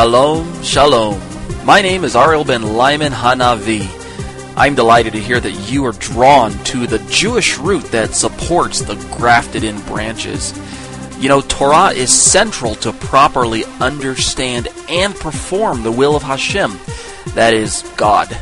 Shalom, shalom. My name is Ariel ben Lyman Hanavi. I'm delighted to hear that you are drawn to the Jewish root that supports the grafted in branches. You know, Torah is central to properly understand and perform the will of Hashem, that is, God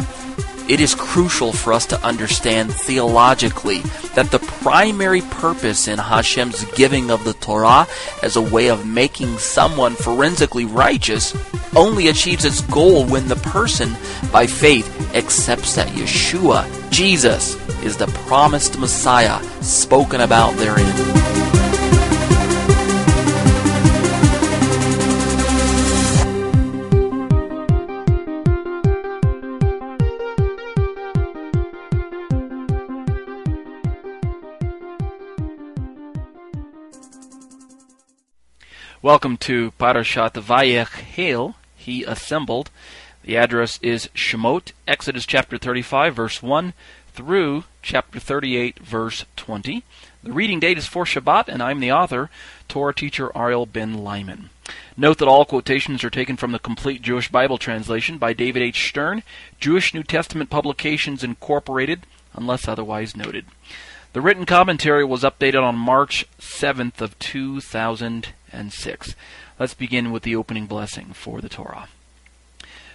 it is crucial for us to understand theologically that the primary purpose in Hashem's giving of the Torah as a way of making someone forensically righteous only achieves its goal when the person, by faith, accepts that Yeshua, Jesus, is the promised Messiah spoken about therein. Welcome to Parashat Vayechel. He assembled. The address is Shemot, Exodus chapter 35, verse 1 through chapter 38, verse 20. The reading date is for Shabbat, and I'm the author, Torah teacher Ariel Ben Lyman. Note that all quotations are taken from the Complete Jewish Bible Translation by David H. Stern, Jewish New Testament Publications Incorporated, unless otherwise noted. The written commentary was updated on March 7th of 2006. Let's begin with the opening blessing for the Torah.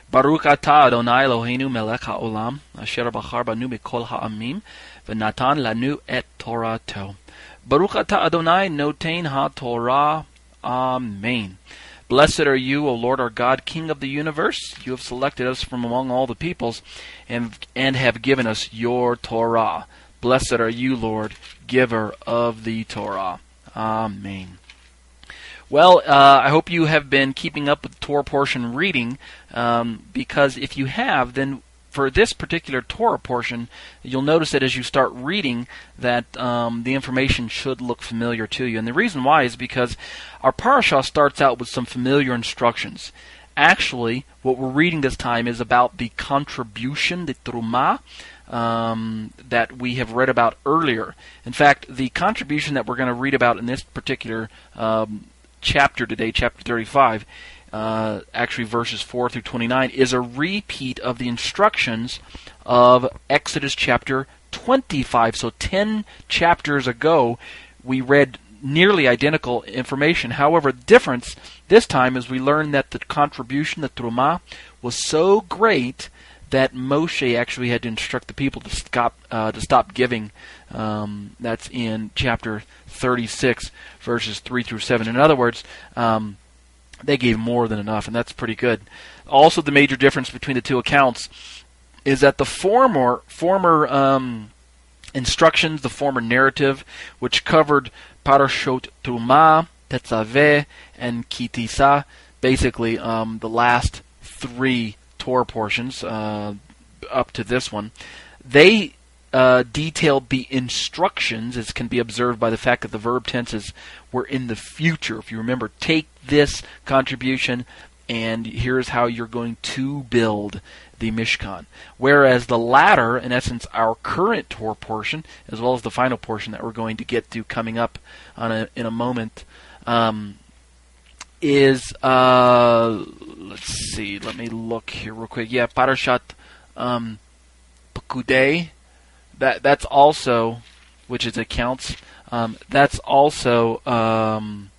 Baruch atah Adonai Eloheinu melech haolam, asher bachar banu mikol ha'amim, v'natan lanu et Torato. Baruch atah Adonai notain ha-Torah. Amen. Blessed are you, O Lord our God, King of the universe. You have selected us from among all the peoples and, and have given us your Torah. Blessed are you, Lord, giver of the Torah. Amen. Well, uh, I hope you have been keeping up with the Torah portion reading, um, because if you have, then for this particular Torah portion, you'll notice that as you start reading, that um, the information should look familiar to you. And the reason why is because our parasha starts out with some familiar instructions. Actually, what we're reading this time is about the contribution, the truma, um, that we have read about earlier. In fact, the contribution that we're going to read about in this particular um, chapter today, chapter 35, uh, actually verses 4 through 29, is a repeat of the instructions of Exodus chapter 25. So 10 chapters ago, we read nearly identical information. However, the difference this time is we learned that the contribution, the truma, was so great that Moshe actually had to instruct the people to stop uh, to stop giving. Um, that's in chapter 36, verses 3 through 7. In other words, um, they gave more than enough, and that's pretty good. Also, the major difference between the two accounts is that the former former um, instructions, the former narrative, which covered Parashot Truma, Tetzaveh, and Ki Tisa, basically um, the last three Torah portions uh, up to this one, they uh, detailed the instructions, as can be observed by the fact that the verb tenses were in the future. If you remember, take this contribution, and here's how you're going to build the Mishkan. Whereas the latter, in essence, our current Torah portion, as well as the final portion that we're going to get to coming up a, in a moment, um, is uh, let's see, let me look here real quick. Yeah, Parashat um, Pekudei. That that's also, which is accounts. Um, that's also um,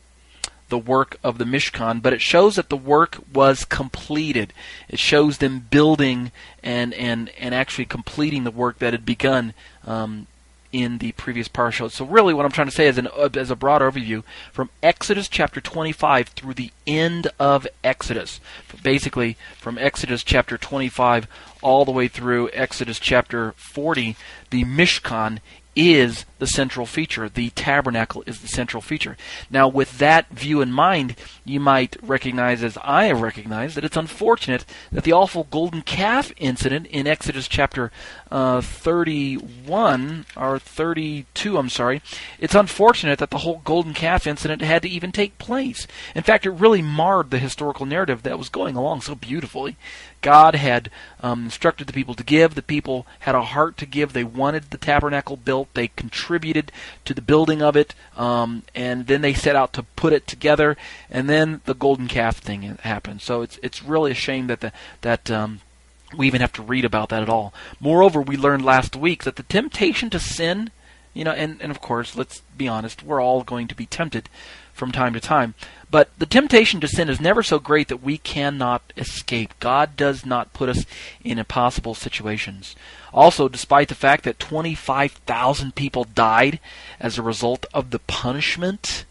the work of the Mishkan, but it shows that the work was completed. It shows them building and and and actually completing the work that had begun um, in the previous parashot. So really, what I'm trying to say is, an, uh, as a broad overview, from Exodus chapter 25 through the end of Exodus, basically from Exodus chapter 25 all the way through Exodus chapter 40, the Mishkan is the central feature. The tabernacle is the central feature. Now, with that view in mind, you might recognize, as I have recognized, that it's unfortunate that the awful golden calf incident in Exodus chapter uh, 31, or 32, I'm sorry, it's unfortunate that the whole golden calf incident had to even take place. In fact, it really marred the historical narrative that was going along so beautifully. God had um, instructed the people to give. The people had a heart to give. They wanted the tabernacle built. They contributed to the building of it, um, and then they set out to put it together. And then the golden calf thing happened. So it's it's really a shame that the, that um, we even have to read about that at all. Moreover, we learned last week that the temptation to sin, you know, and, and of course, let's be honest, we're all going to be tempted from time to time. But the temptation to sin is never so great that we cannot escape. God does not put us in impossible situations. Also, despite the fact that 25,000 people died as a result of the punishment,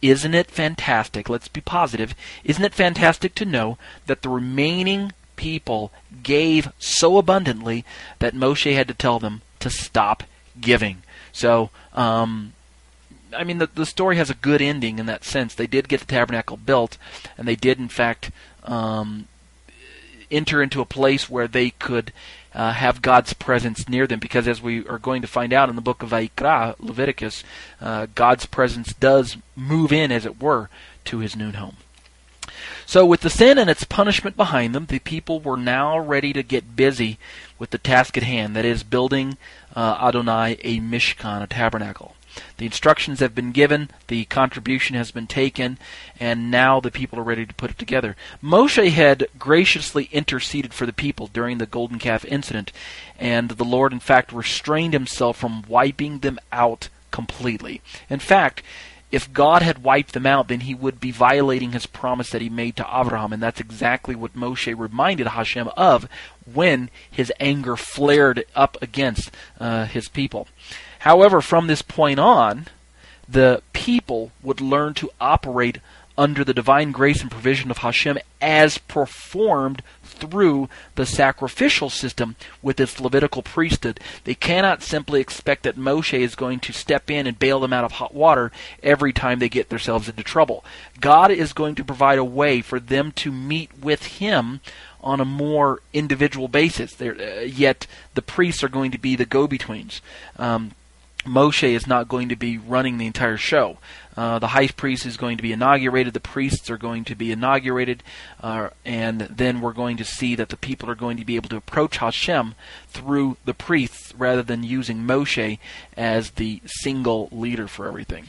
isn't it fantastic? Let's be positive. Isn't it fantastic to know that the remaining people gave so abundantly that Moshe had to tell them to stop giving? So, um, I mean, the, the story has a good ending in that sense. They did get the tabernacle built, and they did, in fact, um, enter into a place where they could uh, have God's presence near them. Because as we are going to find out in the book of Vayikra, Leviticus, uh, God's presence does move in, as it were, to his noon home. So, with the sin and its punishment behind them, the people were now ready to get busy with the task at hand that is, building uh, Adonai a Mishkan, a tabernacle. The instructions have been given, the contribution has been taken, and now the people are ready to put it together. Moshe had graciously interceded for the people during the golden calf incident, and the Lord, in fact, restrained himself from wiping them out completely. In fact, if God had wiped them out, then he would be violating his promise that he made to Abraham, and that's exactly what Moshe reminded Hashem of when his anger flared up against uh, his people. However, from this point on, the people would learn to operate under the divine grace and provision of Hashem as performed through the sacrificial system with its Levitical priesthood. They cannot simply expect that Moshe is going to step in and bail them out of hot water every time they get themselves into trouble. God is going to provide a way for them to meet with Him on a more individual basis. Uh, yet the priests are going to be the go-betweens. Um, Moshe is not going to be running the entire show. Uh, the high priest is going to be inaugurated, the priests are going to be inaugurated, uh, and then we're going to see that the people are going to be able to approach Hashem through the priests rather than using Moshe as the single leader for everything.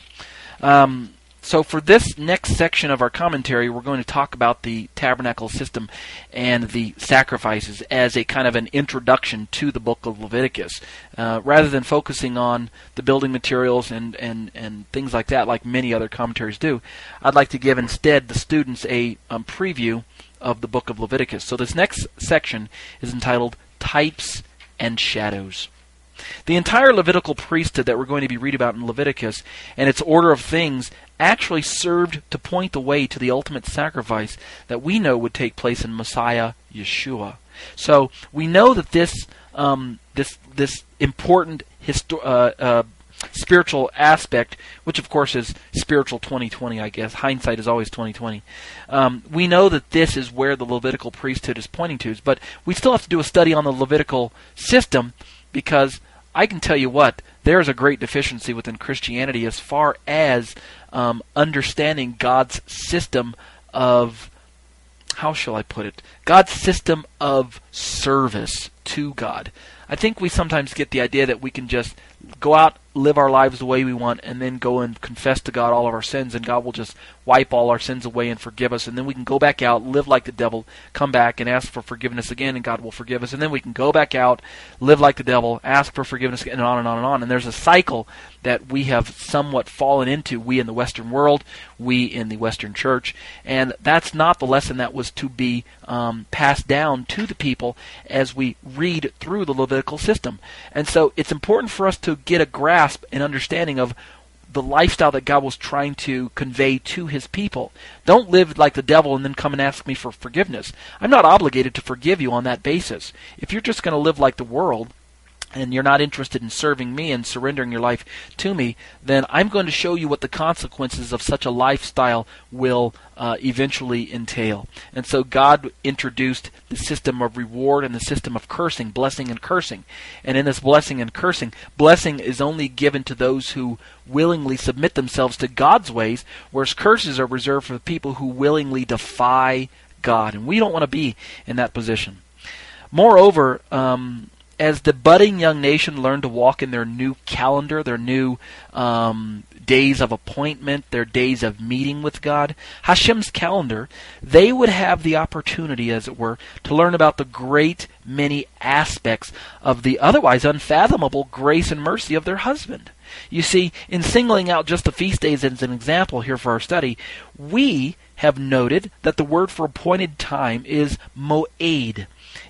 Um, so, for this next section of our commentary, we're going to talk about the tabernacle system and the sacrifices as a kind of an introduction to the book of Leviticus. Uh, rather than focusing on the building materials and, and, and things like that, like many other commentaries do, I'd like to give instead the students a um, preview of the book of Leviticus. So, this next section is entitled Types and Shadows. The entire Levitical priesthood that we're going to be reading about in Leviticus and its order of things actually served to point the way to the ultimate sacrifice that we know would take place in Messiah Yeshua. So we know that this um, this this important histo- uh, uh, spiritual aspect, which of course is spiritual 2020, I guess. Hindsight is always 2020. Um, we know that this is where the Levitical priesthood is pointing to, but we still have to do a study on the Levitical system because I can tell you what, there is a great deficiency within Christianity as far as um, understanding God's system of, how shall I put it? God's system of service to God. I think we sometimes get the idea that we can just go out, live our lives the way we want, and then go and confess to God all of our sins, and God will just wipe all our sins away and forgive us. And then we can go back out, live like the devil, come back and ask for forgiveness again, and God will forgive us. And then we can go back out, live like the devil, ask for forgiveness, and on and on and on. And there's a cycle that we have somewhat fallen into, we in the Western world, we in the Western church. And that's not the lesson that was to be um, passed down to the people as we read through the Levitical system. And so it's important for us to get a grasp and understanding of the lifestyle that God was trying to convey to his people. Don't live like the devil and then come and ask me for forgiveness. I'm not obligated to forgive you on that basis. If you're just going to live like the world, and you're not interested in serving me and surrendering your life to me, then I'm going to show you what the consequences of such a lifestyle will uh, eventually entail. And so God introduced the system of reward and the system of cursing, blessing and cursing. And in this blessing and cursing, blessing is only given to those who willingly submit themselves to God's ways, whereas curses are reserved for people who willingly defy God. And we don't want to be in that position. Moreover, um, as the budding young nation learned to walk in their new calendar, their new um, days of appointment, their days of meeting with God, Hashem's calendar, they would have the opportunity, as it were, to learn about the great many aspects of the otherwise unfathomable grace and mercy of their husband. You see, in singling out just the feast days as an example here for our study, we have noted that the word for appointed time is moed.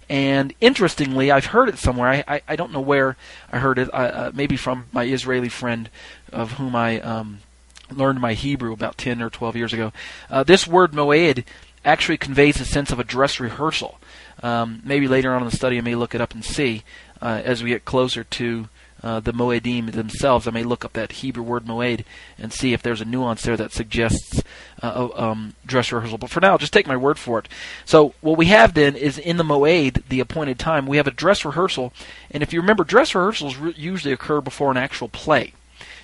And interestingly, I've heard it somewhere. I, I, I don't know where I heard it. Uh, maybe from my Israeli friend, of whom I um, learned my Hebrew about 10 or 12 years ago. Uh, this word moed actually conveys a sense of a dress rehearsal. Um, maybe later on in the study I may look it up and see uh, as we get closer to uh, the Moedim themselves. I may look up that Hebrew word Moed and see if there's a nuance there that suggests uh, um, dress rehearsal. But for now, just take my word for it. So what we have then is in the Moed, the appointed time, we have a dress rehearsal. And if you remember, dress rehearsals re- usually occur before an actual play.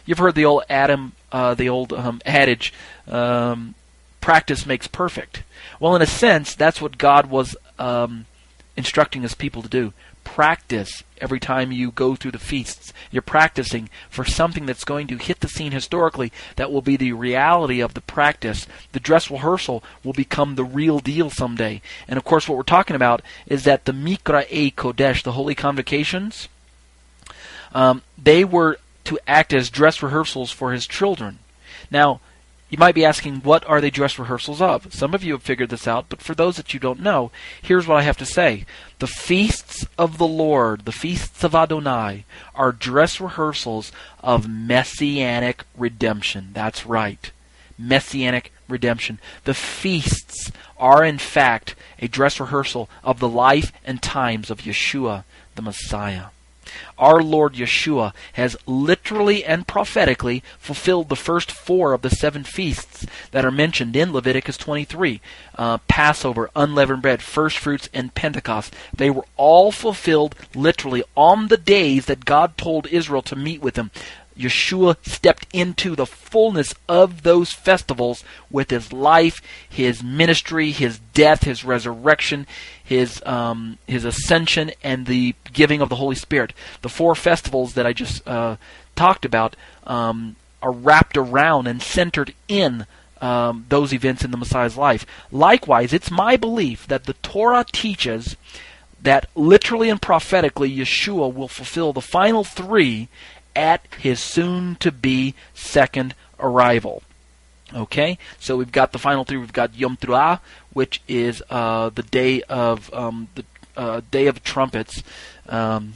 You've heard the old Adam, uh, the old um, adage, um, practice makes perfect. Well, in a sense, that's what God was um, instructing his people to do practice every time you go through the feasts. You're practicing for something that's going to hit the scene historically that will be the reality of the practice. The dress rehearsal will become the real deal someday. And of course, what we're talking about is that the Mikra E Kodesh, the holy convocations, um, they were to act as dress rehearsals for his children. Now, you might be asking, what are they dress rehearsals of? Some of you have figured this out, but for those that you don't know, here's what I have to say. The feasts of the Lord, the feasts of Adonai, are dress rehearsals of messianic redemption. That's right. Messianic redemption. The feasts are, in fact, a dress rehearsal of the life and times of Yeshua, the Messiah. Our Lord Yeshua has literally and prophetically fulfilled the first four of the seven feasts that are mentioned in Leviticus 23 uh, Passover, unleavened bread, first fruits, and Pentecost. They were all fulfilled literally on the days that God told Israel to meet with him. Yeshua stepped into the fullness of those festivals with his life, his ministry, his death, his resurrection, his um, his ascension, and the giving of the Holy Spirit. The four festivals that I just uh, talked about um, are wrapped around and centered in um, those events in the Messiah's life. Likewise, it's my belief that the Torah teaches that literally and prophetically Yeshua will fulfill the final three at his soon to be second arrival. Okay, so we've got the final three. We've got Yom Teruah, which is uh, the day of um, the uh, day of trumpets. Um,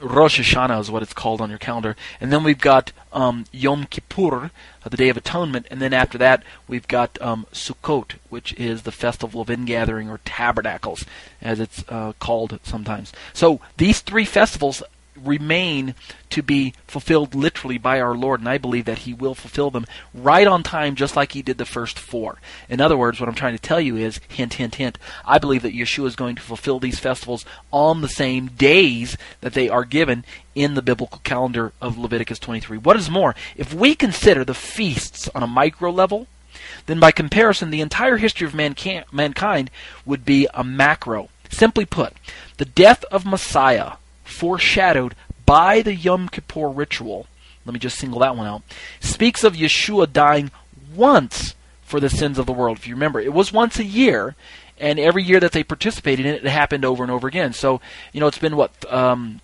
Rosh Hashanah is what it's called on your calendar, and then we've got um, Yom Kippur, uh, the Day of Atonement, and then after that we've got um, Sukkot, which is the festival of ingathering or tabernacles, as it's uh, called sometimes. So these three festivals remain to be fulfilled literally by our Lord, and I believe that He will fulfill them right on time, just like He did the first four. In other words, what I'm trying to tell you is hint, hint, hint. I believe that Yeshua is going to fulfill these festivals on the same days that they are given in the biblical calendar of Leviticus 23. What is more, if we consider the feasts on a micro level, then by comparison, the entire history of mankind would be a macro. Simply put, the death of Messiah foreshadowed by the Yom Kippur ritual, let me just single that one out, speaks of Yeshua dying once for the sins of the world. If you remember, it was once a year, and every year that they participated in it, it happened over and over again. So, you know, it's been what, um,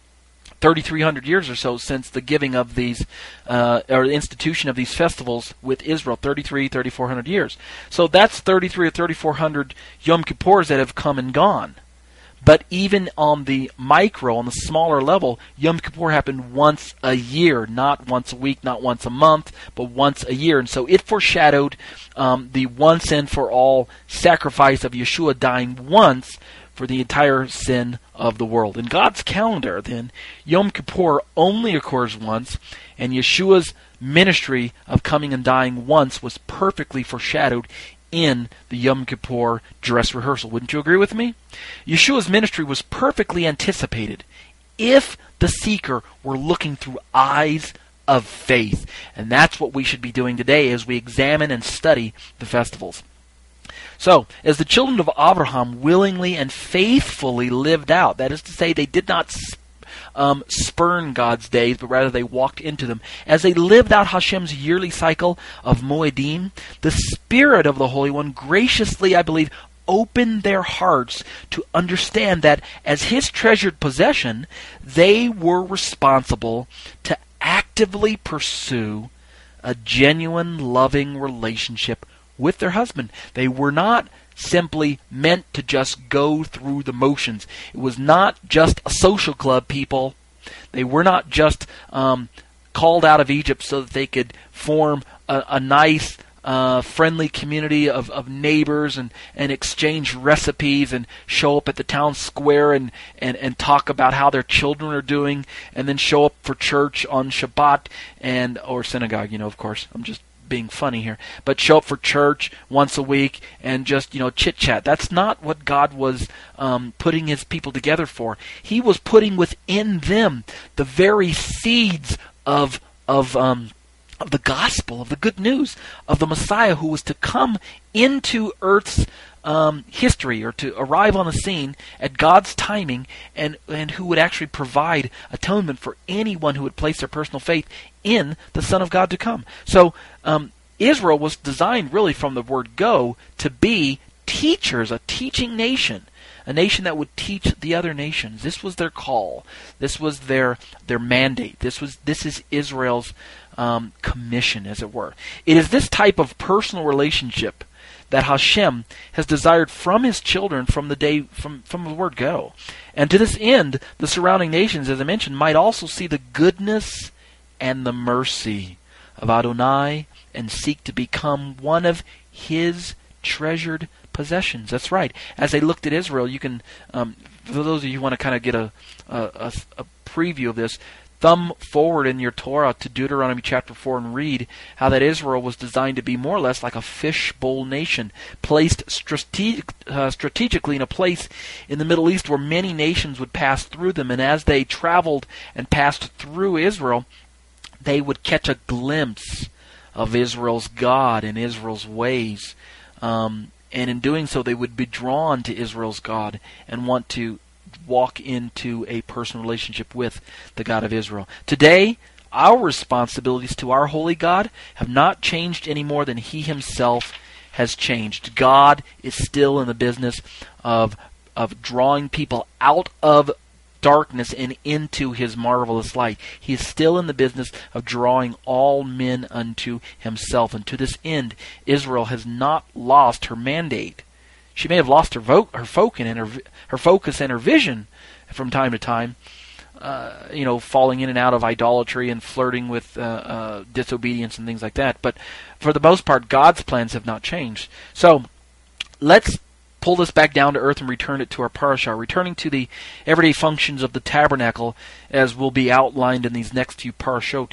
3,300 years or so since the giving of these, uh, or the institution of these festivals with Israel, 33, 3,400 years. So that's 33 or 3,400 Yom Kippurs that have come and gone. But even on the micro, on the smaller level, Yom Kippur happened once a year, not once a week, not once a month, but once a year. And so it foreshadowed um, the once and for all sacrifice of Yeshua dying once for the entire sin of the world. In God's calendar, then, Yom Kippur only occurs once, and Yeshua's ministry of coming and dying once was perfectly foreshadowed in the Yom Kippur dress rehearsal. Wouldn't you agree with me? Yeshua's ministry was perfectly anticipated if the seeker were looking through eyes of faith. And that's what we should be doing today as we examine and study the festivals. So, as the children of Abraham willingly and faithfully lived out, that is to say, they did not um, spurn God's days, but rather they walked into them. As they lived out Hashem's yearly cycle of Moedim, the Spirit of the Holy One graciously, I believe, opened their hearts to understand that as His treasured possession, they were responsible to actively pursue a genuine, loving relationship with their husband. They were not simply meant to just go through the motions. It was not just a social club, people. They were not just um, called out of Egypt so that they could form a, a nice, uh, friendly community of, of neighbors and, and exchange recipes and show up at the town square and, and, and talk about how their children are doing and then show up for church on Shabbat and or synagogue, you know, of course. I'm just being funny here, but show up for church once a week and just you know chit chat. That's not what God was um, putting His people together for. He was putting within them the very seeds of of um, of the gospel, of the good news of the Messiah who was to come into Earth's um, history or to arrive on the scene at God's timing and, and who would actually provide atonement for anyone who would place their personal faith in the Son of God to come. So um, Israel was designed really from the word go to be teachers, a teaching nation a nation that would teach the other nations. This was their call. This was their their mandate. This was this is Israel's um, commission, as it were. It is this type of personal relationship that Hashem has desired from his children from the day from, from the word go. And to this end, the surrounding nations, as I mentioned, might also see the goodness and the mercy of Adonai and seek to become one of his treasured possessions. That's right. As they looked at Israel, you can, um, for those of you who want to kind of get a, a, a preview of this, thumb forward in your Torah to Deuteronomy chapter 4 and read how that Israel was designed to be more or less like a fishbowl nation, placed uh, strategically in a place in the Middle East where many nations would pass through them. And as they traveled and passed through Israel, they would catch a glimpse of Israel's God and Israel's ways. Um, and in doing so, they would be drawn to Israel's God and want to walk into a personal relationship with the God of Israel. Today, our responsibilities to our holy God have not changed any more than He Himself has changed. God is still in the business of of drawing people out of darkness and into his marvelous light. He is still in the business of drawing all men unto himself. And to this end, Israel has not lost her mandate. She may have lost her, vo- her, focus and her, her focus and her vision from time to time, uh, you know, falling in and out of idolatry and flirting with uh, uh, disobedience and things like that. But for the most part, God's plans have not changed. So let's pull this back down to earth and return it to our parasha, returning to the everyday functions of the tabernacle, as will be outlined in these next few parashot.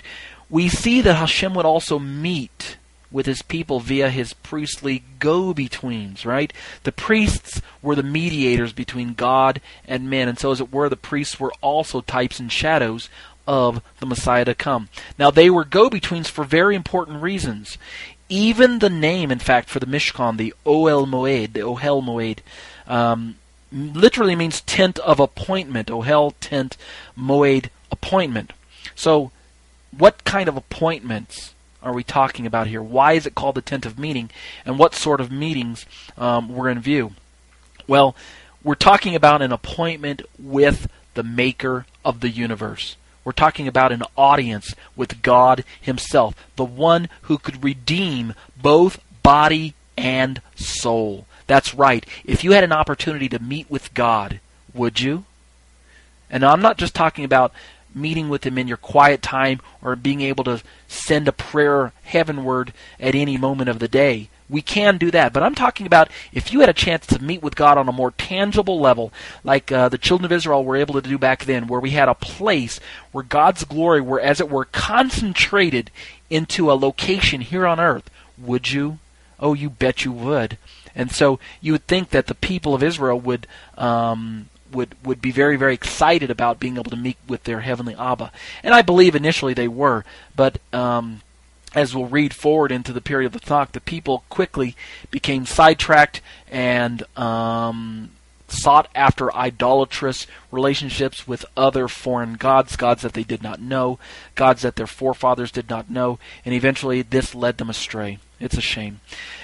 We see that Hashem would also meet with his people via his priestly go betweens, right? The priests were the mediators between God and men, and so, as it were, the priests were also types and shadows of the Messiah to come. Now, they were go betweens for very important reasons. Even the name, in fact, for the Mishkan, the Ohel Moed, the Ohel Moed, um, literally means tent of appointment. Ohel, tent, Moed, appointment. So, what kind of appointments are we talking about here? Why is it called the tent of meeting? And what sort of meetings um, were in view? Well, we're talking about an appointment with the maker of the universe. We're talking about an audience with God Himself, the one who could redeem both body and soul. That's right. If you had an opportunity to meet with God, would you? And I'm not just talking about meeting with Him in your quiet time or being able to send a prayer heavenward at any moment of the day. We can do that. But I'm talking about if you had a chance to meet with God on a more tangible level, like uh, the children of Israel were able to do back then, where we had a place where God's glory were, as it were, concentrated into a location here on earth, would you? Oh, you bet you would. And so you would think that the people of Israel would um, would would be very very excited about being able to meet with their heavenly Abba, and I believe initially they were, but um, as we'll read forward into the period of the Tanakh, the people quickly became sidetracked and um, sought after idolatrous relationships with other foreign gods, gods that they did not know, gods that their forefathers did not know, and eventually this led them astray. It's a shame.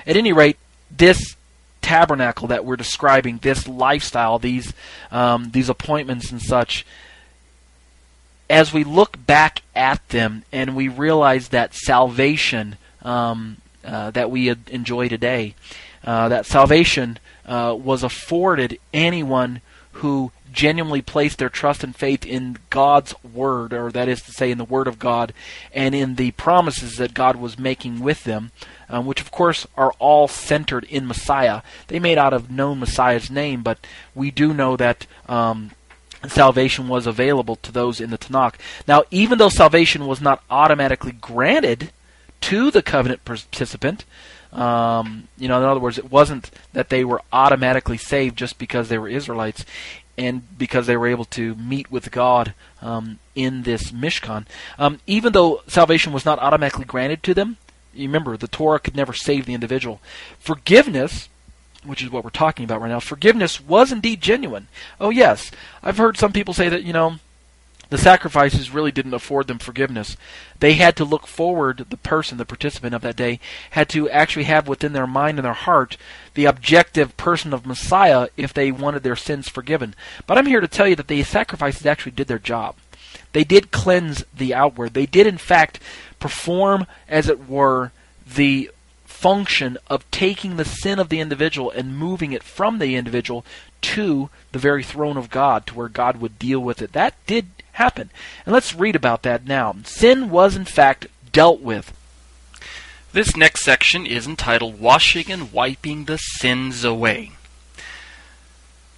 At any rate, this tabernacle that we're describing, this lifestyle, these um, these appointments and such, as we look back at them and we realize that salvation um, uh, that we enjoy today, uh, that salvation uh, was afforded anyone who genuinely placed their trust and faith in God's word, or that is to say, in the word of God, and in the promises that God was making with them, um, which of course are all centered in Messiah. They may not have known Messiah's name, but we do know that. Um, salvation was available to those in the Tanakh. Now, even though salvation was not automatically granted to the covenant participant, um, you know, in other words, it wasn't that they were automatically saved just because they were Israelites and because they were able to meet with God um, in this Mishkan. Um, even though salvation was not automatically granted to them, you remember the Torah could never save the individual. Forgiveness which is what we're talking about right now, forgiveness was indeed genuine. Oh, yes. I've heard some people say that, you know, the sacrifices really didn't afford them forgiveness. They had to look forward, the person, the participant of that day, had to actually have within their mind and their heart the objective person of Messiah if they wanted their sins forgiven. But I'm here to tell you that the sacrifices actually did their job. They did cleanse the outward. They did, in fact, perform, as it were, the function of taking the sin of the individual and moving it from the individual to the very throne of God, to where God would deal with it. That did happen. And let's read about that now. Sin was, in fact, dealt with. This next section is entitled Washing and Wiping the Sins Away.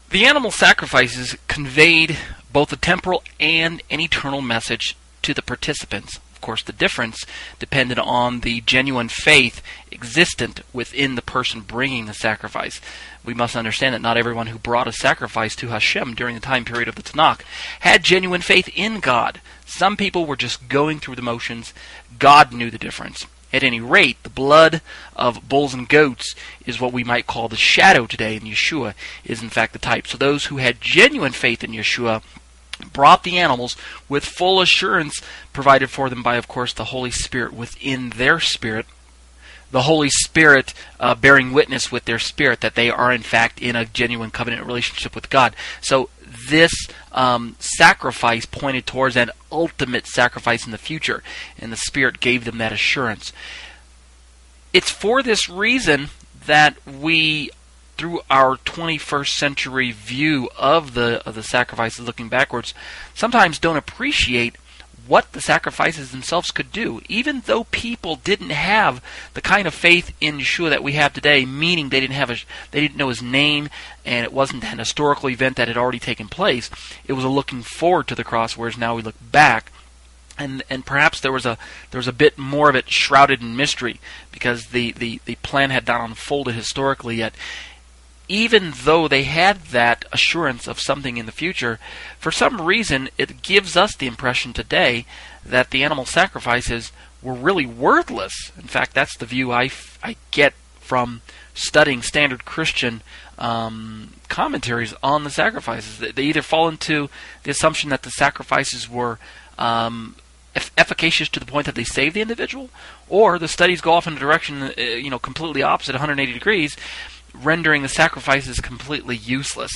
The animal sacrifices conveyed both a temporal and an eternal message to the participants of course, the difference depended on the genuine faith existent within the person bringing the sacrifice. We must understand that not everyone who brought a sacrifice to Hashem during the time period of the Tanakh had genuine faith in God. Some people were just going through the motions. God knew the difference. At any rate, the blood of bulls and goats is what we might call the shadow today, and Yeshua is in fact the type. So those who had genuine faith in Yeshua brought the animals with full assurance provided for them by, of course, the Holy Spirit within their spirit. The Holy Spirit uh, bearing witness with their spirit that they are, in fact, in a genuine covenant relationship with God. So, this um, sacrifice pointed towards an ultimate sacrifice in the future, and the Spirit gave them that assurance. It's for this reason that we through our 21st century view of the of the sacrifices looking backwards sometimes don't appreciate what the sacrifices themselves could do. Even though people didn't have the kind of faith in Yeshua that we have today meaning they didn't have a they didn't know his name and it wasn't an historical event that had already taken place it was a looking forward to the cross whereas now we look back and and perhaps there was a there was a bit more of it shrouded in mystery because the, the, the plan had not unfolded historically yet even though they had that assurance of something in the future, for some reason it gives us the impression today that the animal sacrifices were really worthless. In fact, that's the view I, f- I get from studying standard Christian um, commentaries on the sacrifices. They either fall into the assumption that the sacrifices were um, efficacious to the point that they save the individual, or the studies go off in a direction, uh, you know, completely opposite, 180 degrees, rendering the sacrifices completely useless.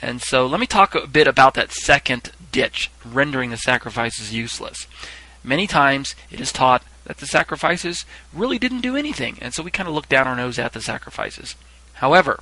And so let me talk a bit about that second ditch, rendering the sacrifices useless. Many times it is taught that the sacrifices really didn't do anything, and so we kind of look down our nose at the sacrifices. However,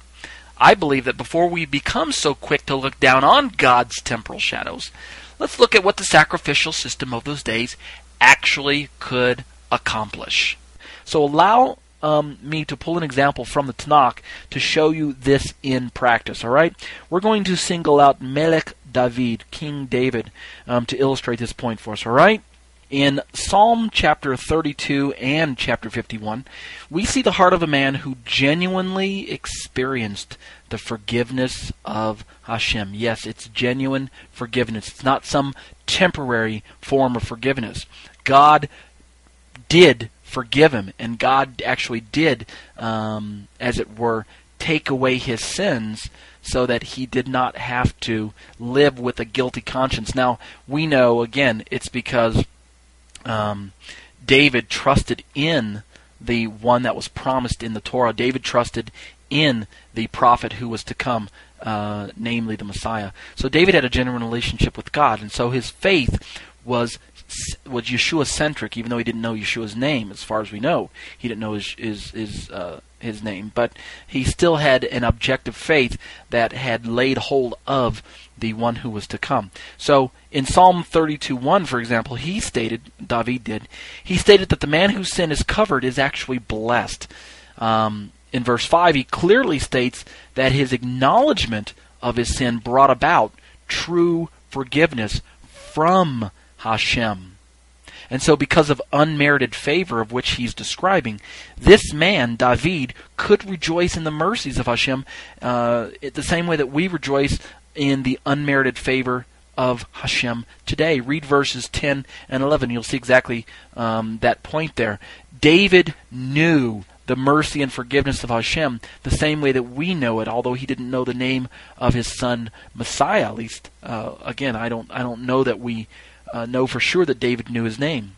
I believe that before we become so quick to look down on God's temporal shadows, let's look at what the sacrificial system of those days actually could accomplish. So allow um, me to pull an example from the Tanakh to show you this in practice. All right, we're going to single out Melech David, King David, um, to illustrate this point for us. All right. In Psalm chapter 32 and chapter 51, we see the heart of a man who genuinely experienced the forgiveness of Hashem. Yes, it's genuine forgiveness. It's not some temporary form of forgiveness. God did forgive him, and God actually did, um, as it were, take away his sins so that he did not have to live with a guilty conscience. Now, we know, again, it's because um, David trusted in the one that was promised in the Torah. David trusted in the prophet who was to come, uh, namely the Messiah. So David had a genuine relationship with God, and so his faith was was Yeshua centric, even though he didn't know Yeshua's name. As far as we know, he didn't know his his his, uh, his name, but he still had an objective faith that had laid hold of the one who was to come. So in Psalm 32:1, for example, he stated, David did, he stated that the man whose sin is covered is actually blessed. Um, in verse 5, he clearly states that his acknowledgement of his sin brought about true forgiveness from Hashem. And so, because of unmerited favor of which he's describing, this man, David, could rejoice in the mercies of Hashem uh, the same way that we rejoice in the unmerited favor of Hashem today. Read verses 10 and 11. You'll see exactly um, that point there. David knew the mercy and forgiveness of Hashem the same way that we know it, although he didn't know the name of his son Messiah. At least, uh, again, I don't, I don't know that we uh, know for sure that David knew his name,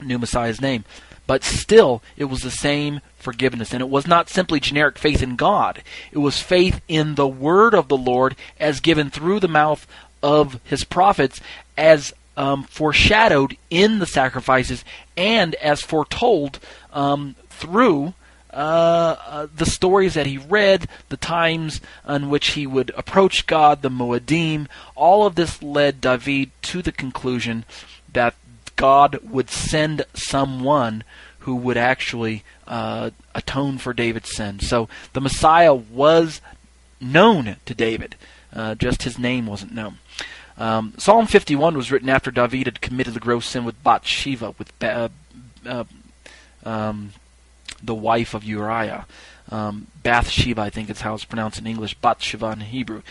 knew Messiah's name. But still, it was the same forgiveness. And it was not simply generic faith in God, it was faith in the word of the Lord as given through the mouth of his prophets, as um, foreshadowed in the sacrifices, and as foretold um, through. Uh, uh, the stories that he read, the times on which he would approach God, the Moedim, all of this led David to the conclusion that God would send someone who would actually uh, atone for David's sin. So the Messiah was known to David, uh, just his name wasn't known. Um, Psalm 51 was written after David had committed the gross sin with Bathsheba, with uh, uh, um, the wife of Uriah. Um, Bathsheba, I think is how it's pronounced in English, Bat Sheva in Hebrew.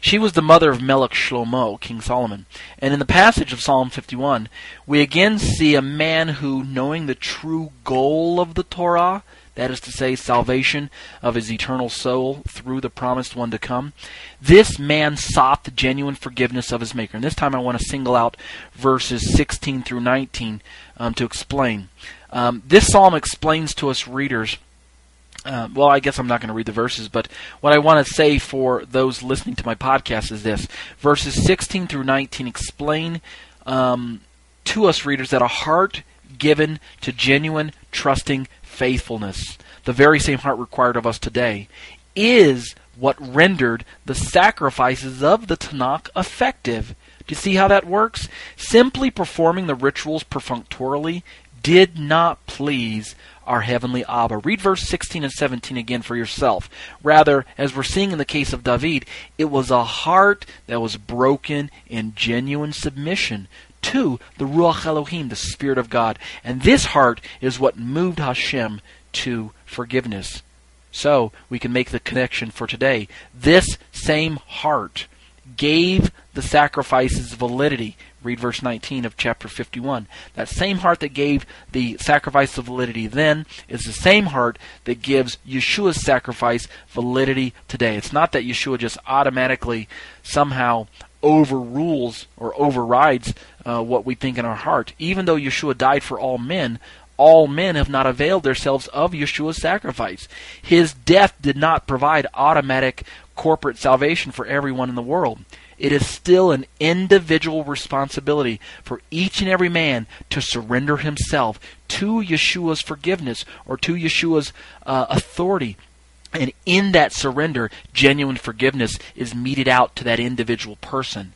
She was the mother of Melech Shlomo, King Solomon. And in the passage of Psalm 51, we again see a man who, knowing the true goal of the Torah, that is to say, salvation of his eternal soul through the promised one to come, this man sought the genuine forgiveness of his Maker. And this time I want to single out verses 16 through 19 um, to explain. Um, this psalm explains to us readers uh, well, I guess I'm not going to read the verses, but what I want to say for those listening to my podcast is this: verses 16 through 19 explain um, to us readers that a heart given to genuine, trusting faithfulness, the very same heart required of us today, is what rendered the sacrifices of the Tanakh effective. Do you see how that works? Simply performing the rituals perfunctorily did not please our heavenly Abba. Read verse 16 and 17 again for yourself. Rather, as we're seeing in the case of David, it was a heart that was broken in genuine submission to the Ruach Elohim, the Spirit of God. And this heart is what moved Hashem to forgiveness. So, we can make the connection for today. This same heart gave the sacrifices validity. Read verse 19 of chapter 51. That same heart that gave the sacrifice of validity then is the same heart that gives Yeshua's sacrifice validity today. It's not that Yeshua just automatically somehow overrules or overrides uh, what we think in our heart. Even though Yeshua died for all men, all men have not availed themselves of Yeshua's sacrifice. His death did not provide automatic corporate salvation for everyone in the world. It is still an individual responsibility for each and every man to surrender himself to Yeshua's forgiveness or to Yeshua's uh, authority. And in that surrender, genuine forgiveness is meted out to that individual person.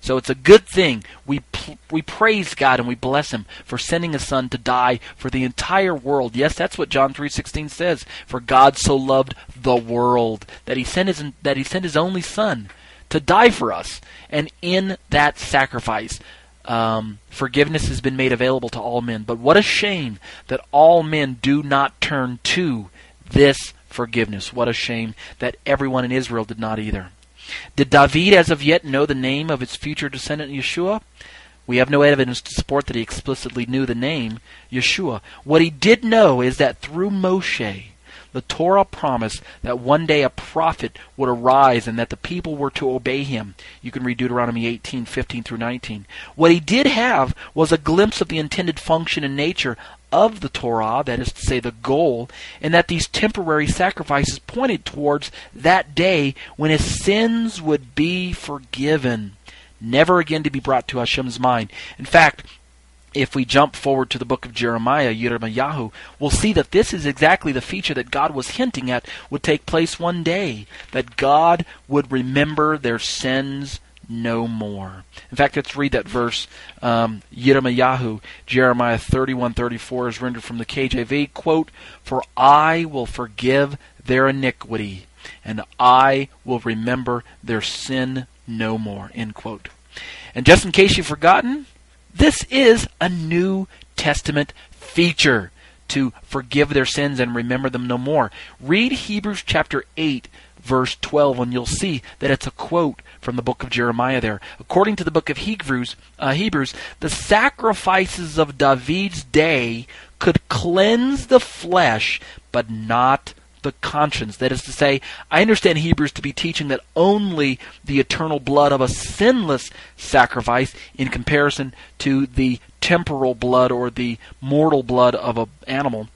So it's a good thing. We we praise God and we bless Him for sending His Son to die for the entire world. Yes, that's what John three sixteen says. For God so loved the world that He sent His that He sent His only Son to die for us. And in that sacrifice, um, forgiveness has been made available to all men. But what a shame that all men do not turn to this forgiveness. What a shame that everyone in Israel did not either. Did David as of yet know the name of his future descendant Yeshua? We have no evidence to support that he explicitly knew the name Yeshua. What he did know is that through Moshe, the Torah promised that one day a prophet would arise and that the people were to obey him. You can read Deuteronomy 18, 15 through 19. What he did have was a glimpse of the intended function and nature of the Torah, that is to say, the goal, and that these temporary sacrifices pointed towards that day when his sins would be forgiven never again to be brought to Hashem's mind. In fact, if we jump forward to the book of Jeremiah, Yirmiyahu, we'll see that this is exactly the feature that God was hinting at would take place one day. That God would remember their sins no more. In fact, let's read that verse. Um, Yirmiyahu, Jeremiah 31:34 is rendered from the KJV. Quote, "For I will forgive their iniquity, and I will remember their sin no more. End quote. And just in case you've forgotten, this is a New Testament feature to forgive their sins and remember them no more. Read Hebrews chapter 8 verse 12 and you'll see that it's a quote from the book of Jeremiah there. According to the book of Hebrews, uh, Hebrews, the sacrifices of David's day could cleanse the flesh but not the conscience. That is to say, I understand Hebrews to be teaching that only the eternal blood of a sinless sacrifice, in comparison to the temporal blood or the mortal blood of an animal,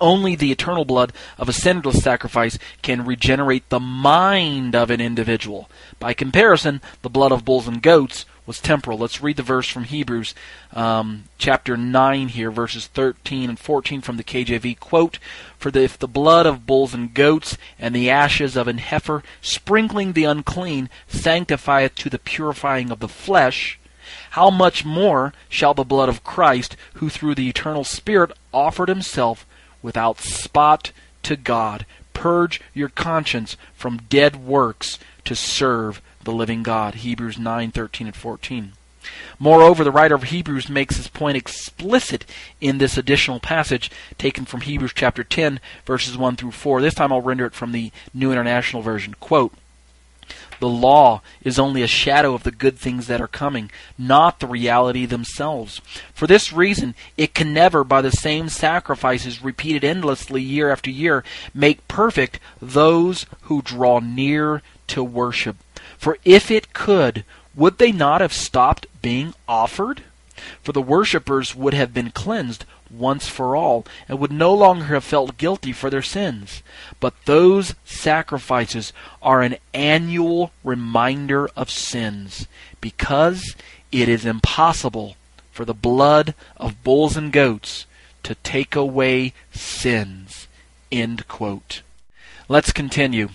only the eternal blood of a sinless sacrifice can regenerate the mind of an individual. By comparison, the blood of bulls and goats was temporal. Let's read the verse from Hebrews um, chapter 9 here, verses 13 and 14 from the KJV. Quote, For the, if the blood of bulls and goats and the ashes of an heifer, sprinkling the unclean, sanctifieth to the purifying of the flesh, how much more shall the blood of Christ, who through the eternal Spirit offered himself without spot to God, purge your conscience from dead works to serve the living God. Hebrews 9:13 and 14. Moreover, the writer of Hebrews makes his point explicit in this additional passage taken from Hebrews chapter 10 verses 1 through 4. This time I'll render it from the New International Version. Quote, the law is only a shadow of the good things that are coming, not the reality themselves. For this reason, it can never, by the same sacrifices repeated endlessly year after year, make perfect those who draw near to worship. For if it could, would they not have stopped being offered? For the worshippers would have been cleansed once for all, and would no longer have felt guilty for their sins. But those sacrifices are an annual reminder of sins, because it is impossible for the blood of bulls and goats to take away sins. End quote. Let's continue.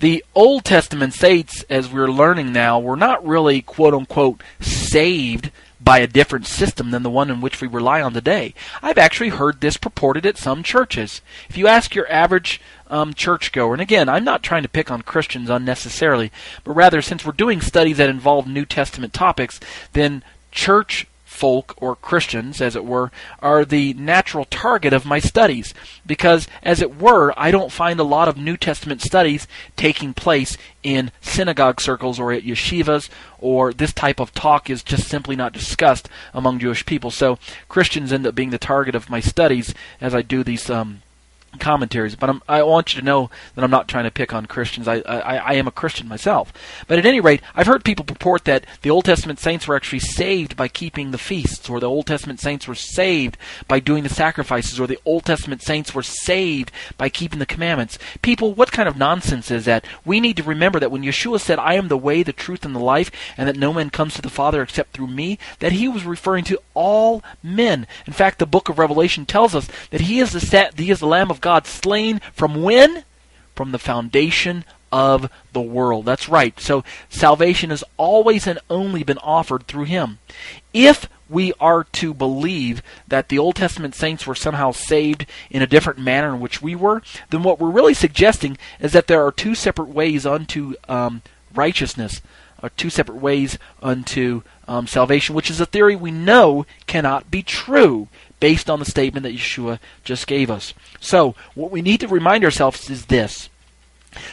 The Old Testament saints, as we're learning now, were not really quote unquote saved by a different system than the one in which we rely on today. I've actually heard this purported at some churches. If you ask your average um, churchgoer, and again, I'm not trying to pick on Christians unnecessarily, but rather since we're doing studies that involve New Testament topics, then church folk, or Christians, as it were, are the natural target of my studies. Because, as it were, I don't find a lot of New Testament studies taking place in synagogue circles or at yeshivas, or this type of talk is just simply not discussed among Jewish people. So, Christians end up being the target of my studies as I do these um, commentaries, but I'm, i want you to know that I'm not trying to pick on Christians. I, I, I am a Christian myself. But at any rate, I've heard people purport that the Old Testament saints were actually saved by keeping the feasts, or the Old Testament saints were saved by doing the sacrifices, or the Old Testament saints were saved by keeping the commandments. People, what kind of nonsense is that? We need to remember that when Yeshua said, I am the way, the truth, and the life, and that no man comes to the Father except through me, that he was referring to all men. In fact, the book of Revelation tells us that he is the, he is the Lamb of God slain from when? From the foundation of the world. That's right. So salvation has always and only been offered through him. If we are to believe that the Old Testament saints were somehow saved in a different manner in which we were, then what we're really suggesting is that there are two separate ways unto um, righteousness, or two separate ways unto um, salvation, which is a theory we know cannot be true based on the statement that Yeshua just gave us. So, what we need to remind ourselves is this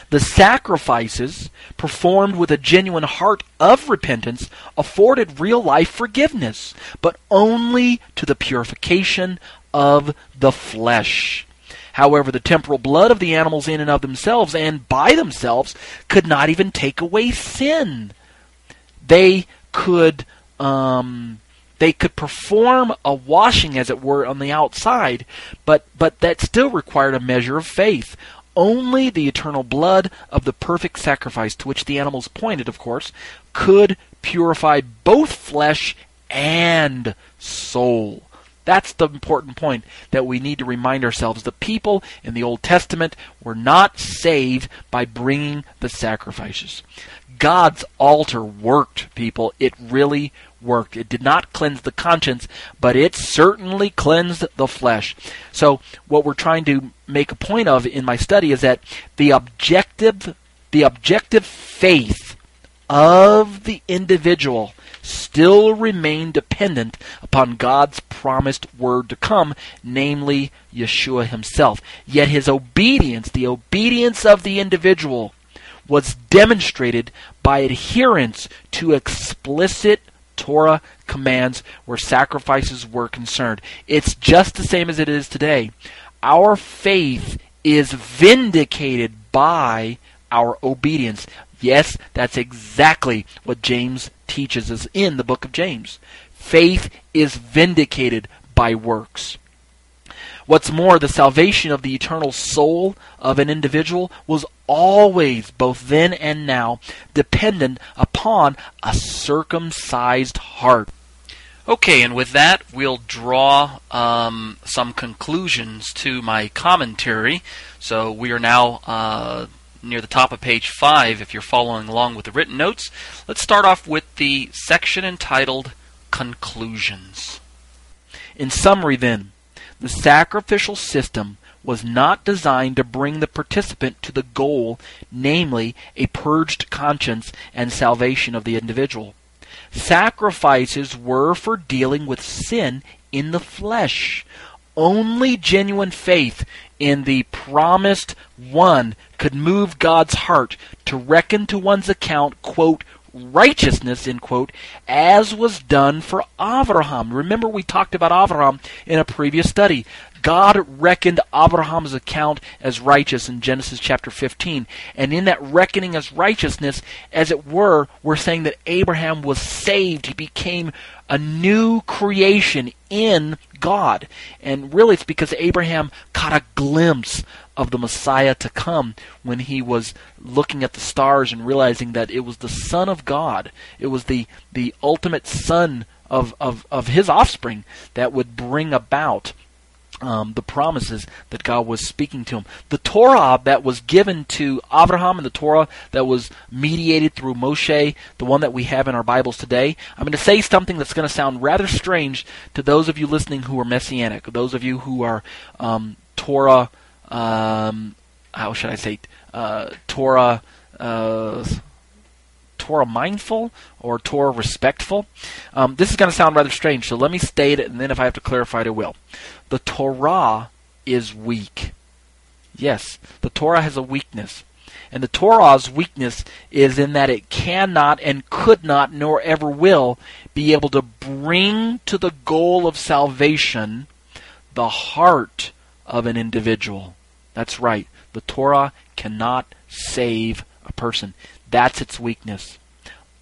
The sacrifices performed with a genuine heart of repentance afforded real life forgiveness, but only to the purification of the flesh. However, the temporal blood of the animals in and of themselves and by themselves could not even take away sin. They could um, they could perform a washing, as it were, on the outside, but but that still required a measure of faith. Only the eternal blood of the perfect sacrifice, to which the animals pointed, of course, could purify both flesh and soul. That's the important point that we need to remind ourselves. The people in the Old Testament were not saved by bringing the sacrifices. God's altar worked, people. It really worked. It did not cleanse the conscience, but it certainly cleansed the flesh. So, what we're trying to make a point of in my study is that the objective the objective faith of the individual still remain dependent upon God's promised word to come, namely Yeshua himself. Yet his obedience, the obedience of the individual, was demonstrated by adherence to explicit Torah commands where sacrifices were concerned. It's just the same as it is today. Our faith is vindicated by our obedience. Yes, that's exactly what James teaches us in the book of James. Faith is vindicated by works. What's more, the salvation of the eternal soul of an individual was always, both then and now, dependent upon a circumcised heart. Okay, and with that, we'll draw um, some conclusions to my commentary. So we are now uh, near the top of page 5 if you're following along with the written notes. Let's start off with the section entitled Conclusions. In summary, then, the sacrificial system was not designed to bring the participant to the goal, namely, a purged conscience and salvation of the individual. Sacrifices were for dealing with sin in the flesh. Only genuine faith in the promised one could move God's heart to reckon to one's account, quote, righteousness, end quote, as was done for Abraham. Remember, we talked about Abraham in a previous study. God reckoned Abraham's account as righteous in Genesis chapter 15. And in that reckoning as righteousness, as it were, we're saying that Abraham was saved. He became a new creation in God. And really, it's because Abraham caught a glimpse of the Messiah to come when he was looking at the stars and realizing that it was the Son of God. It was the, the ultimate Son of, of, of his offspring that would bring about um, the promises that God was speaking to him. The Torah that was given to Abraham and the Torah that was mediated through Moshe, the one that we have in our Bibles today, I'm going to say something that's going to sound rather strange to those of you listening who are Messianic, those of you who are um, Torah, um, how should I say, uh, Torah. Uh, Torah mindful or Torah respectful. Um, this is going to sound rather strange, so let me state it, and then if I have to clarify it, I will. The Torah is weak. Yes, the Torah has a weakness. And the Torah's weakness is in that it cannot and could not, nor ever will, be able to bring to the goal of salvation the heart of an individual. That's right. The Torah cannot save a person. That's its weakness.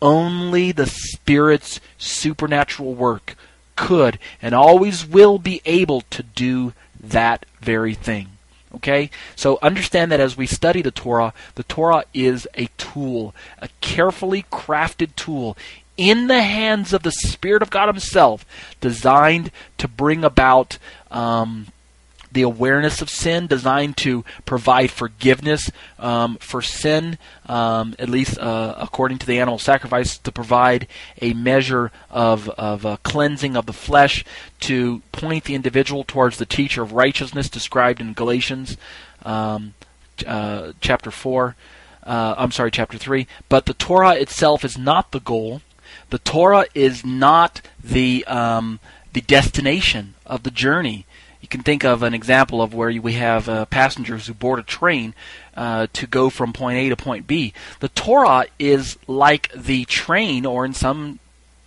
Only the Spirit's supernatural work could and always will be able to do that very thing. Okay? So understand that as we study the Torah, the Torah is a tool, a carefully crafted tool in the hands of the Spirit of God Himself, designed to bring about um, the awareness of sin, designed to provide forgiveness um, for sin, um, at least uh, according to the animal sacrifice, to provide a measure of, of uh, cleansing of the flesh, to point the individual towards the teacher of righteousness described in Galatians um, uh, chapter 4. Uh, I'm sorry, chapter 3. But the Torah itself is not the goal. The Torah is not the um, the destination of the journey you can think of an example of where we have uh, passengers who board a train uh, to go from point A to point B. The Torah is like the train, or in some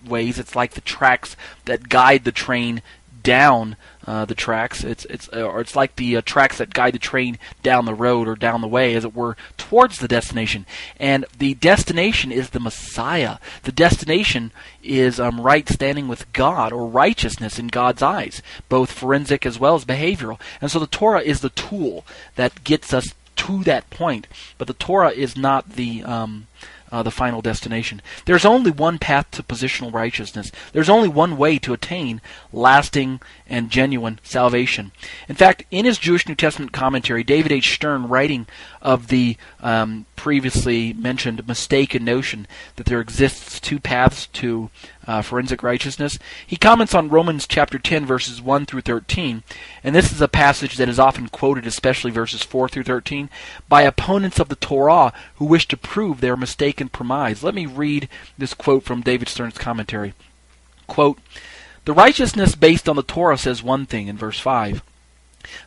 ways, it's like the tracks that guide the train down uh, the tracks. It's it's uh, or it's like the uh, tracks that guide the train down the road or down the way, as it were, towards the destination. And the destination is the Messiah. The destination is um, right standing with God or righteousness in God's eyes, both forensic as well as behavioral. And so the Torah is the tool that gets us to that point. But the Torah is not the um, uh, the final destination. There's only one path to positional righteousness. There's only one way to attain lasting and genuine salvation. In fact, in his Jewish New Testament commentary, David H. Stern, writing of the um, previously mentioned mistaken notion that there exists two paths to uh, forensic righteousness, he comments on Romans chapter 10, verses 1 through 13, and this is a passage that is often quoted, especially verses 4 through 13, by opponents of the Torah who wish to prove their mistaken premise. Let me read this quote from David Stern's commentary. Quote, the righteousness based on the Torah says one thing in verse 5.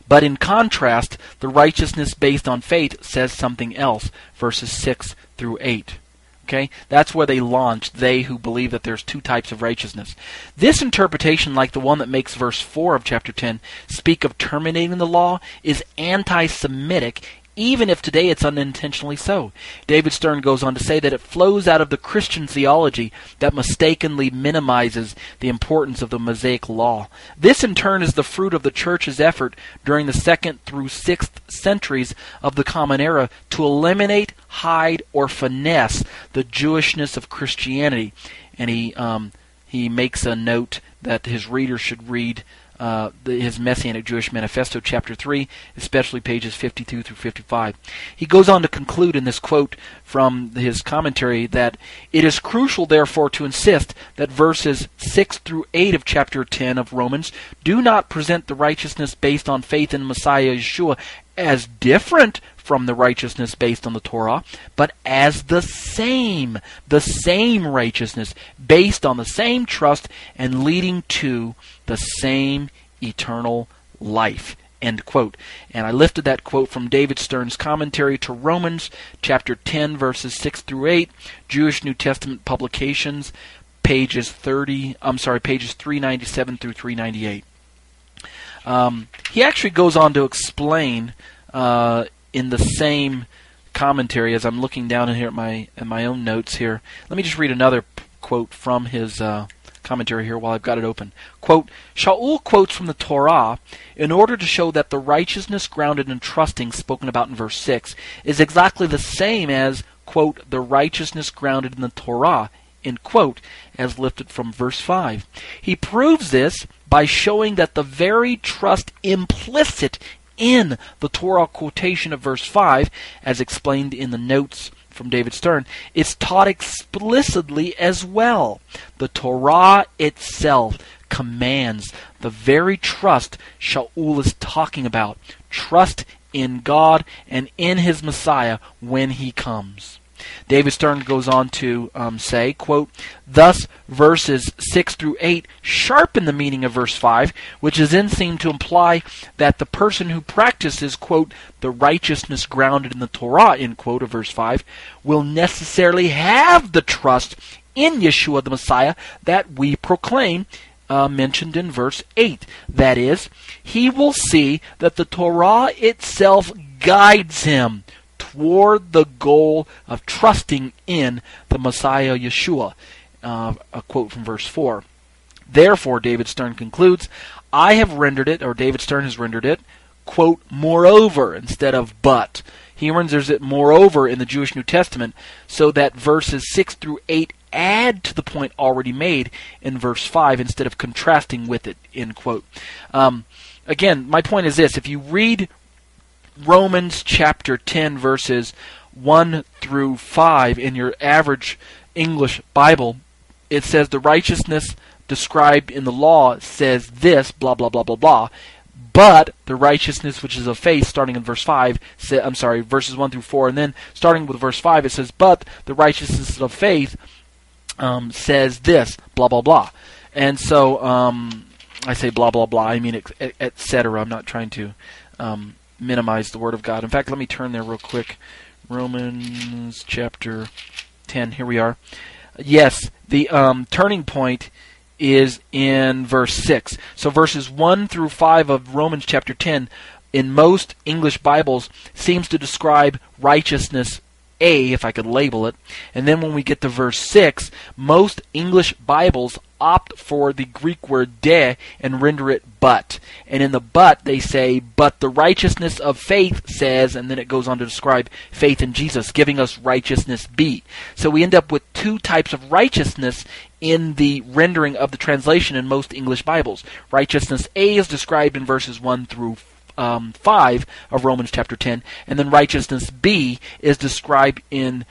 But in contrast, the righteousness based on faith says something else, verses 6 through 8. Okay? That's where they launched, they who believe that there's two types of righteousness. This interpretation, like the one that makes verse 4 of chapter 10 speak of terminating the law, is anti Semitic even if today it's unintentionally so. David Stern goes on to say that it flows out of the Christian theology that mistakenly minimizes the importance of the Mosaic law. This in turn is the fruit of the church's effort during the second through sixth centuries of the Common Era to eliminate, hide, or finesse the Jewishness of Christianity. And he um, he makes a note that his readers should read uh, the, his Messianic Jewish Manifesto, chapter 3, especially pages 52 through 55. He goes on to conclude in this quote from his commentary that it is crucial, therefore, to insist that verses 6 through 8 of chapter 10 of Romans do not present the righteousness based on faith in Messiah Yeshua as different from the righteousness based on the Torah, but as the same, the same righteousness based on the same trust and leading to the same eternal life. End quote. And I lifted that quote from David Stern's commentary to Romans chapter 10 verses 6 through 8, Jewish New Testament publications, pages 30, I'm sorry, pages 397 through 398. Um, he actually goes on to explain uh, in the same commentary as I'm looking down in here at my at my own notes here. Let me just read another p- quote from his uh, commentary here while I've got it open. Quote, Shaul quotes from the Torah in order to show that the righteousness grounded in trusting spoken about in verse 6 is exactly the same as, quote, the righteousness grounded in the Torah, end quote, as lifted from verse 5. He proves this by showing that the very trust implicit in the Torah quotation of verse 5, as explained in the notes from David Stern, is taught explicitly as well. The Torah itself commands the very trust Shaul is talking about. Trust in God and in his Messiah when he comes. David Stern goes on to um, say, quote, Thus, verses 6 through 8 sharpen the meaning of verse 5, which is then seen to imply that the person who practices, quote, the righteousness grounded in the Torah, end quote, of verse 5, will necessarily have the trust in Yeshua the Messiah that we proclaim, uh, mentioned in verse 8. That is, he will see that the Torah itself guides him toward the goal of trusting in the Messiah Yeshua. Uh, a quote from verse 4. Therefore, David Stern concludes, I have rendered it, or David Stern has rendered it, quote, moreover, instead of but. He renders it moreover in the Jewish New Testament, so that verses 6 through 8 add to the point already made in verse 5 instead of contrasting with it, end quote. Um, again, my point is this if you read Romans chapter 10, verses 1 through 5 in your average English Bible, it says the righteousness described in the law says this, blah, blah, blah, blah, blah. But the righteousness which is of faith, starting in verse 5, say, I'm sorry, verses 1 through 4, and then starting with verse 5, it says, But the righteousness of faith um, says this, blah, blah, blah. And so, um, I say blah blah blah, I mean etc. I'm not trying to um, minimize the Word of God. In fact, let me turn there real quick. Romans chapter 10. Here we are. Yes, the um, turning point is in verse 6. So verses 1 through 5 of Romans chapter 10 in most English Bibles seems to describe righteousness A, if I could label it. And then when we get to verse 6, most English Bibles opt for the Greek word de and render it but. And in the but, they say, but the righteousness of faith says, and then it goes on to describe faith in Jesus, giving us righteousness B. So we end up with two types of righteousness in the rendering of the translation in most English Bibles. Righteousness A is described in verses 1 through um, 5 of Romans chapter 10, and then righteousness B is described in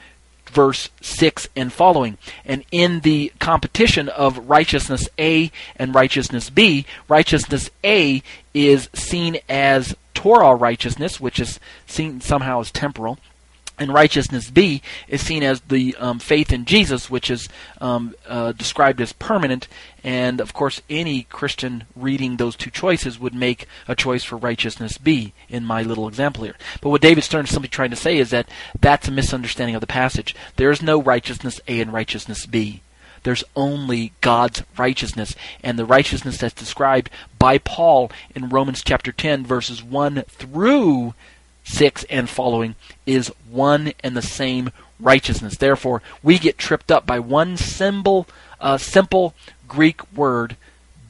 verse 6 and following. And in the competition of righteousness A and righteousness B, righteousness A is seen as Torah righteousness, which is seen somehow as temporal, and righteousness B is seen as the um, faith in Jesus, which is um, uh, described as permanent. And of course, any Christian reading those two choices would make a choice for righteousness B in my little example here. But what David Stern is simply trying to say is that that's a misunderstanding of the passage. There is no righteousness A and righteousness B. There's only God's righteousness, and the righteousness that's described by Paul in Romans chapter 10, verses 1 through 6 and following is one and the same righteousness. Therefore, we get tripped up by one symbol, uh, simple Greek word,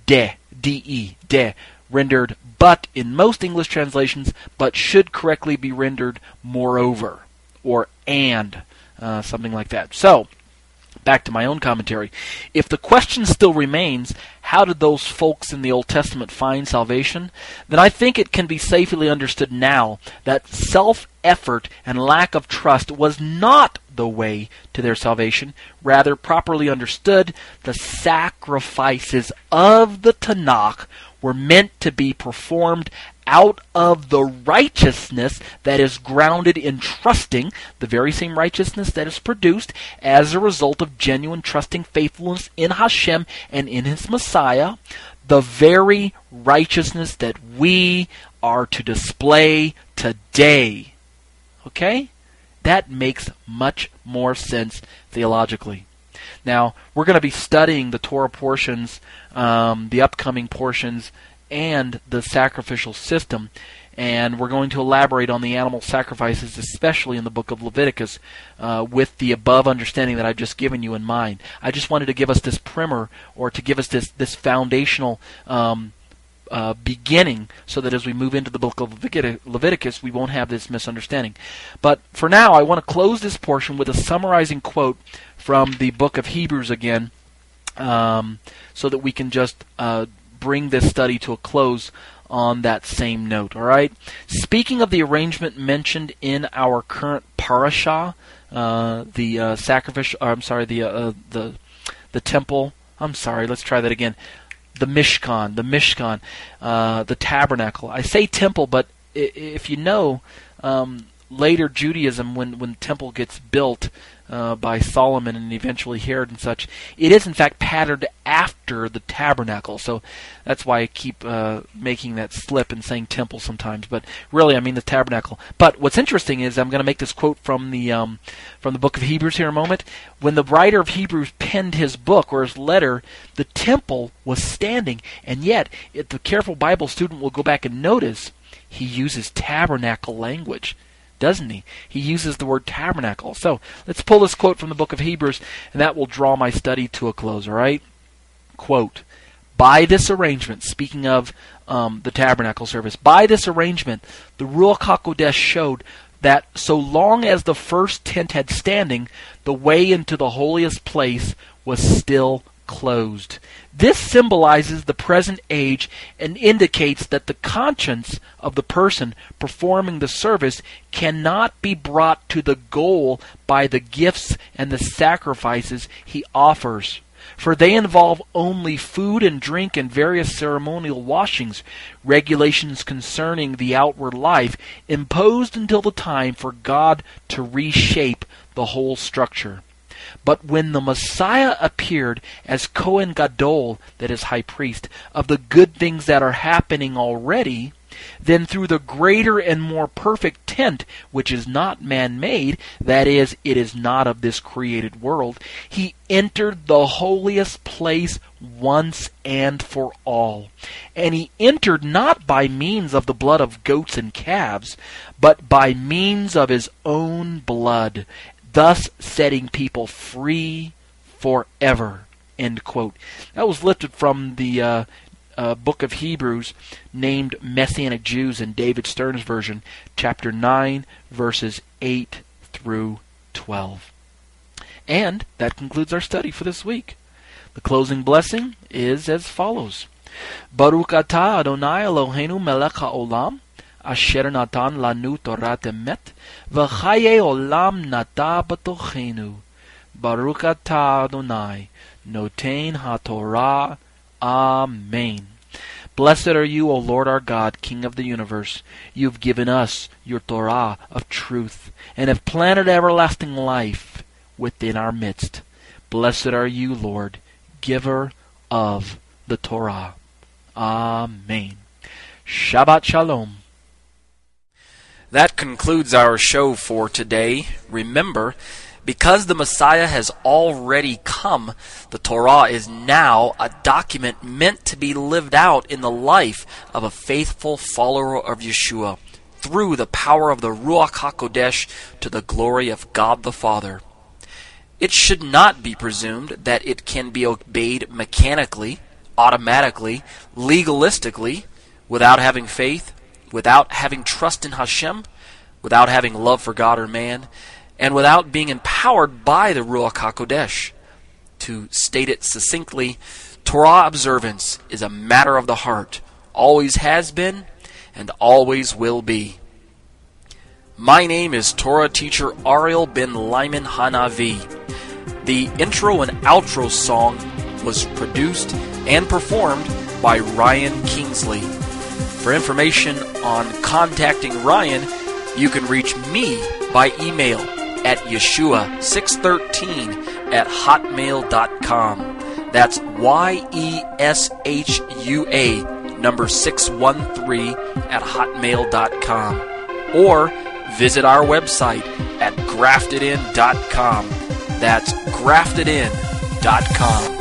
de, de, de, rendered but in most English translations, but should correctly be rendered moreover or and, uh, something like that. So, back to my own commentary. If the question still remains, how did those folks in the Old Testament find salvation? Then I think it can be safely understood now that self effort and lack of trust was not the way to their salvation. Rather, properly understood, the sacrifices of the Tanakh were meant to be performed out of the righteousness that is grounded in trusting, the very same righteousness that is produced as a result of genuine trusting faithfulness in Hashem and in His Messiah, the very righteousness that we are to display today. Okay? That makes much more sense theologically. Now, we're going to be studying the Torah portions, um, the upcoming portions and the sacrificial system. And we're going to elaborate on the animal sacrifices, especially in the book of Leviticus, uh, with the above understanding that I've just given you in mind. I just wanted to give us this primer, or to give us this this foundational um, uh, beginning, so that as we move into the book of Leviticus, we won't have this misunderstanding. But for now, I want to close this portion with a summarizing quote from the book of Hebrews again, um, so that we can just uh, bring this study to a close on that same note. All right. Speaking of the arrangement mentioned in our current parasha, uh, the uh, sacrificial. I'm sorry, the uh, uh, the the temple. I'm sorry. Let's try that again. The Mishkan, the Mishkan, uh, the tabernacle. I say temple, but if you know, um, later Judaism, when when temple gets built, uh, by Solomon and eventually Herod and such. It is in fact patterned after the tabernacle, so that's why I keep uh, making that slip and saying temple sometimes. But really, I mean the tabernacle. But what's interesting is I'm going to make this quote from the um, from the book of Hebrews here in a moment. When the writer of Hebrews penned his book or his letter, the temple was standing, and yet, if the careful Bible student will go back and notice, he uses tabernacle language doesn't he? He uses the word tabernacle. So let's pull this quote from the book of Hebrews, and that will draw my study to a close, all right? Quote By this arrangement, speaking of um, the tabernacle service, by this arrangement, the Ruach HaKodesh showed that so long as the first tent had standing, the way into the holiest place was still closed. This symbolizes the present age and indicates that the conscience of the person performing the service cannot be brought to the goal by the gifts and the sacrifices he offers. For they involve only food and drink and various ceremonial washings, regulations concerning the outward life, imposed until the time for God to reshape the whole structure. But when the Messiah appeared as Kohen Gadol, that is high priest, of the good things that are happening already, then through the greater and more perfect tent, which is not man made, that is, it is not of this created world, he entered the holiest place once and for all. And he entered not by means of the blood of goats and calves, but by means of his own blood, thus setting people free forever. End quote. That was lifted from the uh, uh, book of Hebrews named Messianic Jews in David Stern's version, chapter 9, verses 8 through 12. And that concludes our study for this week. The closing blessing is as follows. Baruch atah Adonai Eloheinu melech haolam, asher natan lanu torat emet, v'chaye olam nata batochenu. Baruch atah Adonai, noten haTorah Amen. Blessed are you, O Lord our God, King of the universe. You have given us your Torah of truth, and have planted everlasting life within our midst. Blessed are you, Lord, giver of the Torah. Amen. Shabbat Shalom. That concludes our show for today. Remember, because the Messiah has already come, the Torah is now a document meant to be lived out in the life of a faithful follower of Yeshua through the power of the Ruach HaKodesh to the glory of God the Father. It should not be presumed that it can be obeyed mechanically, automatically, legalistically, without having faith, without having trust in Hashem, without having love for God or man, and without being empowered by the Ruach HaKodesh. To state it succinctly, Torah observance is a matter of the heart, always has been, and always will be. My name is Torah teacher Ariel ben Lyman Hanavi. The intro and outro song was produced and performed by Ryan Kingsley. For information on contacting Ryan, you can reach me by email at Yeshua613 at hotmail.com. That's Y E S H U A number 613 at hotmail.com. Or visit our website at graftedin.com. That's graftedin.com.